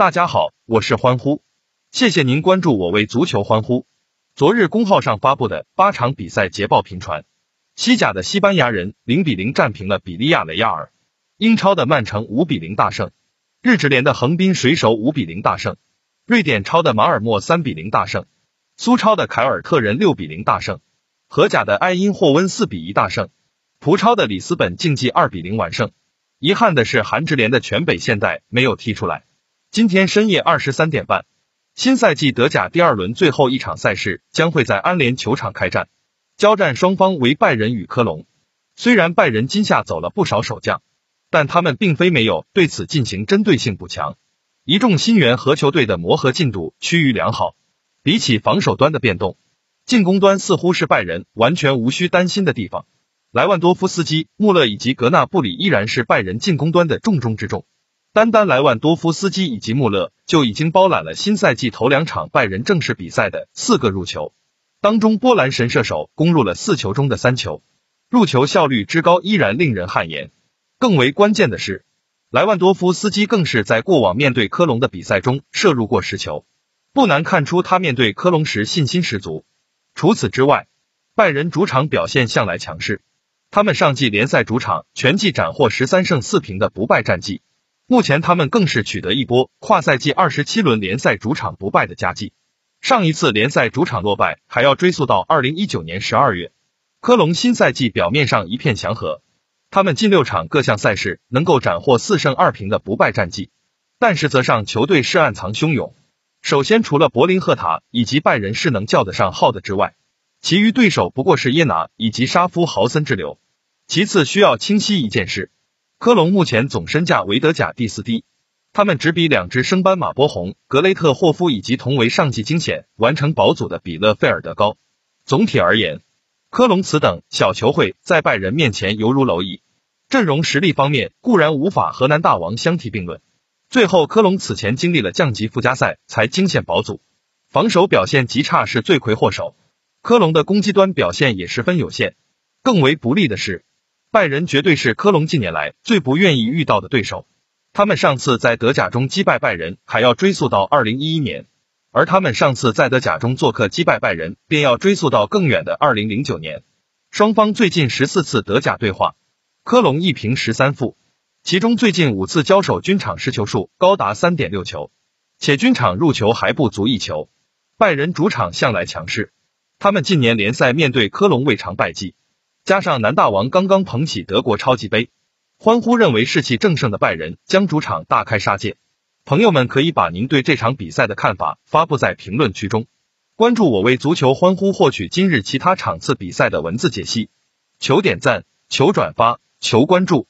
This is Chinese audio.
大家好，我是欢呼，谢谢您关注我为足球欢呼。昨日公号上发布的八场比赛捷报频传，西甲的西班牙人零比零战平了比利亚雷亚尔，英超的曼城五比零大胜，日职联的横滨水手五比零大胜，瑞典超的马尔默三比零大胜，苏超的凯尔特人六比零大胜，荷甲的埃因霍温四比一大胜，葡超的里斯本竞技二比零完胜。遗憾的是，韩职联的全北现代没有踢出来。今天深夜二十三点半，新赛季德甲第二轮最后一场赛事将会在安联球场开战，交战双方为拜仁与科隆。虽然拜仁今夏走了不少守将，但他们并非没有对此进行针对性补强。一众新援和球队的磨合进度趋于良好。比起防守端的变动，进攻端似乎是拜仁完全无需担心的地方。莱万多夫斯基、穆勒以及格纳布里依然是拜仁进攻端的重中之重。单单莱万多夫斯基以及穆勒就已经包揽了新赛季头两场拜仁正式比赛的四个入球，当中波兰神射手攻入了四球中的三球，入球效率之高依然令人汗颜。更为关键的是，莱万多夫斯基更是在过往面对科隆的比赛中射入过十球，不难看出他面对科隆时信心十足。除此之外，拜仁主场表现向来强势，他们上季联赛主场全季斩获十三胜四平的不败战绩。目前他们更是取得一波跨赛季二十七轮联赛主场不败的佳绩。上一次联赛主场落败还要追溯到二零一九年十二月。科隆新赛季表面上一片祥和，他们近六场各项赛事能够斩获四胜二平的不败战绩，但实则上球队是暗藏汹涌。首先，除了柏林赫塔以及拜仁是能叫得上号的之外，其余对手不过是耶拿以及沙夫豪森之流。其次，需要清晰一件事。科隆目前总身价为德甲第四低，他们只比两支升班马波鸿、格雷特霍夫以及同为上季惊险完成保组的比勒费尔德高。总体而言，科隆此等小球会在拜仁面前犹如蝼蚁。阵容实力方面固然无法和南大王相提并论。最后，科隆此前经历了降级附加赛才惊险保组，防守表现极差是罪魁祸首。科隆的攻击端表现也十分有限。更为不利的是。拜仁绝对是科隆近年来最不愿意遇到的对手。他们上次在德甲中击败拜仁，还要追溯到二零一一年；而他们上次在德甲中做客击败拜仁，便要追溯到更远的二零零九年。双方最近十四次德甲对话，科隆一平十三负，其中最近五次交手均场失球数高达三点六球，且均场入球还不足一球。拜仁主场向来强势，他们近年联赛面对科隆未尝败绩。加上南大王刚刚捧起德国超级杯，欢呼认为士气正盛的拜仁将主场大开杀戒。朋友们可以把您对这场比赛的看法发布在评论区中，关注我为足球欢呼获取今日其他场次比赛的文字解析。求点赞，求转发，求关注。